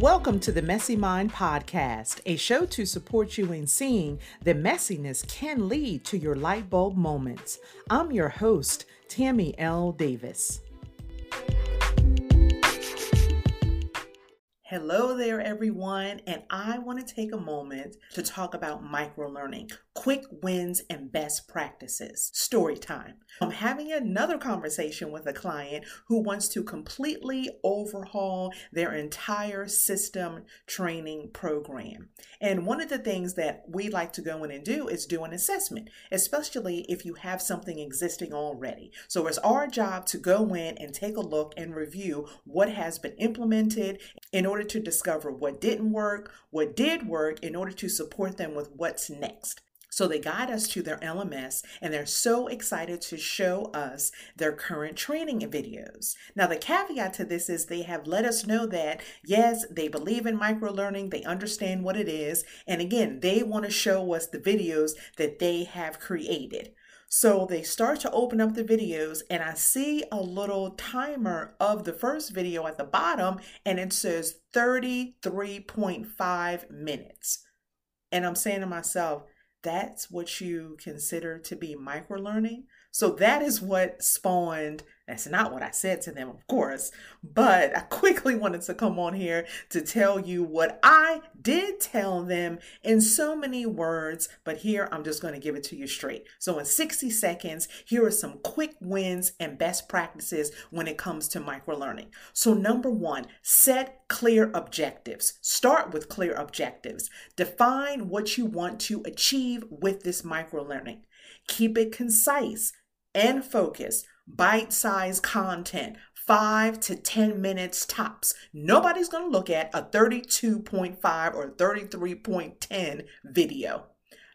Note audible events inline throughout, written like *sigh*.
Welcome to the Messy Mind Podcast, a show to support you in seeing that messiness can lead to your light bulb moments. I'm your host, Tammy L. Davis. Hello there, everyone, and I want to take a moment to talk about microlearning, quick wins, and best practices. Story time. I'm having another conversation with a client who wants to completely overhaul their entire system training program. And one of the things that we like to go in and do is do an assessment, especially if you have something existing already. So it's our job to go in and take a look and review what has been implemented in order to discover what didn't work, what did work, in order to support them with what's next. So they guide us to their LMS and they're so excited to show us their current training videos. Now, the caveat to this is they have let us know that yes, they believe in micro learning, they understand what it is, and again, they want to show us the videos that they have created. So they start to open up the videos, and I see a little timer of the first video at the bottom, and it says 33.5 minutes. And I'm saying to myself, that's what you consider to be micro learning. So that is what spawned that's not what I said to them, of course, but I quickly *laughs* wanted to come on here to tell you what I did tell them in so many words, but here I'm just going to give it to you straight. So, in 60 seconds, here are some quick wins and best practices when it comes to micro learning. So, number one, set clear objectives. Start with clear objectives. Define what you want to achieve with this micro learning. Keep it concise and focused bite sized content, five to 10 minutes tops. Nobody's going to look at a 32.5 or 33.10 video.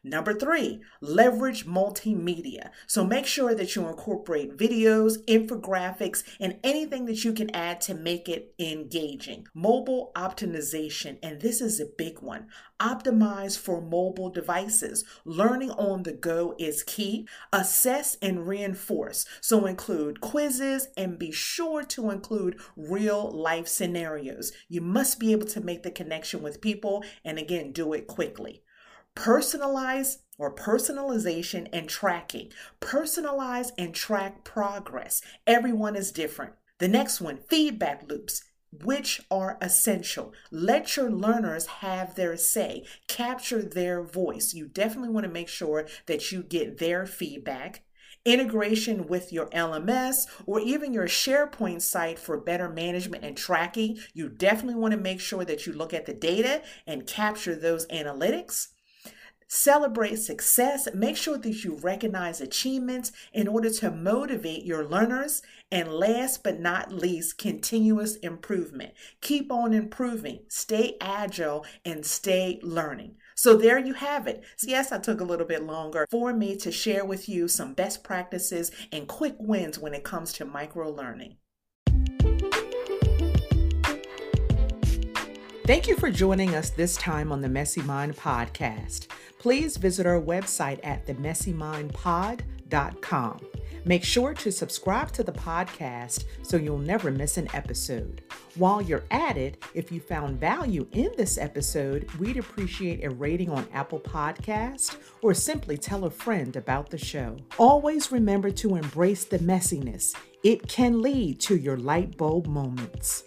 Number three, leverage multimedia. So make sure that you incorporate videos, infographics, and anything that you can add to make it engaging. Mobile optimization, and this is a big one. Optimize for mobile devices. Learning on the go is key. Assess and reinforce. So include quizzes and be sure to include real life scenarios. You must be able to make the connection with people and again, do it quickly. Personalize or personalization and tracking. Personalize and track progress. Everyone is different. The next one, feedback loops which are essential. Let your learners have their say, capture their voice. You definitely want to make sure that you get their feedback. Integration with your LMS or even your SharePoint site for better management and tracking. You definitely want to make sure that you look at the data and capture those analytics. Celebrate success. Make sure that you recognize achievements in order to motivate your learners. And last but not least, continuous improvement. Keep on improving, stay agile, and stay learning. So there you have it. Yes, I took a little bit longer for me to share with you some best practices and quick wins when it comes to micro learning. Thank you for joining us this time on the Messy Mind Podcast. Please visit our website at themessymindpod.com. Make sure to subscribe to the podcast so you'll never miss an episode. While you're at it, if you found value in this episode, we'd appreciate a rating on Apple Podcast or simply tell a friend about the show. Always remember to embrace the messiness. It can lead to your light bulb moments.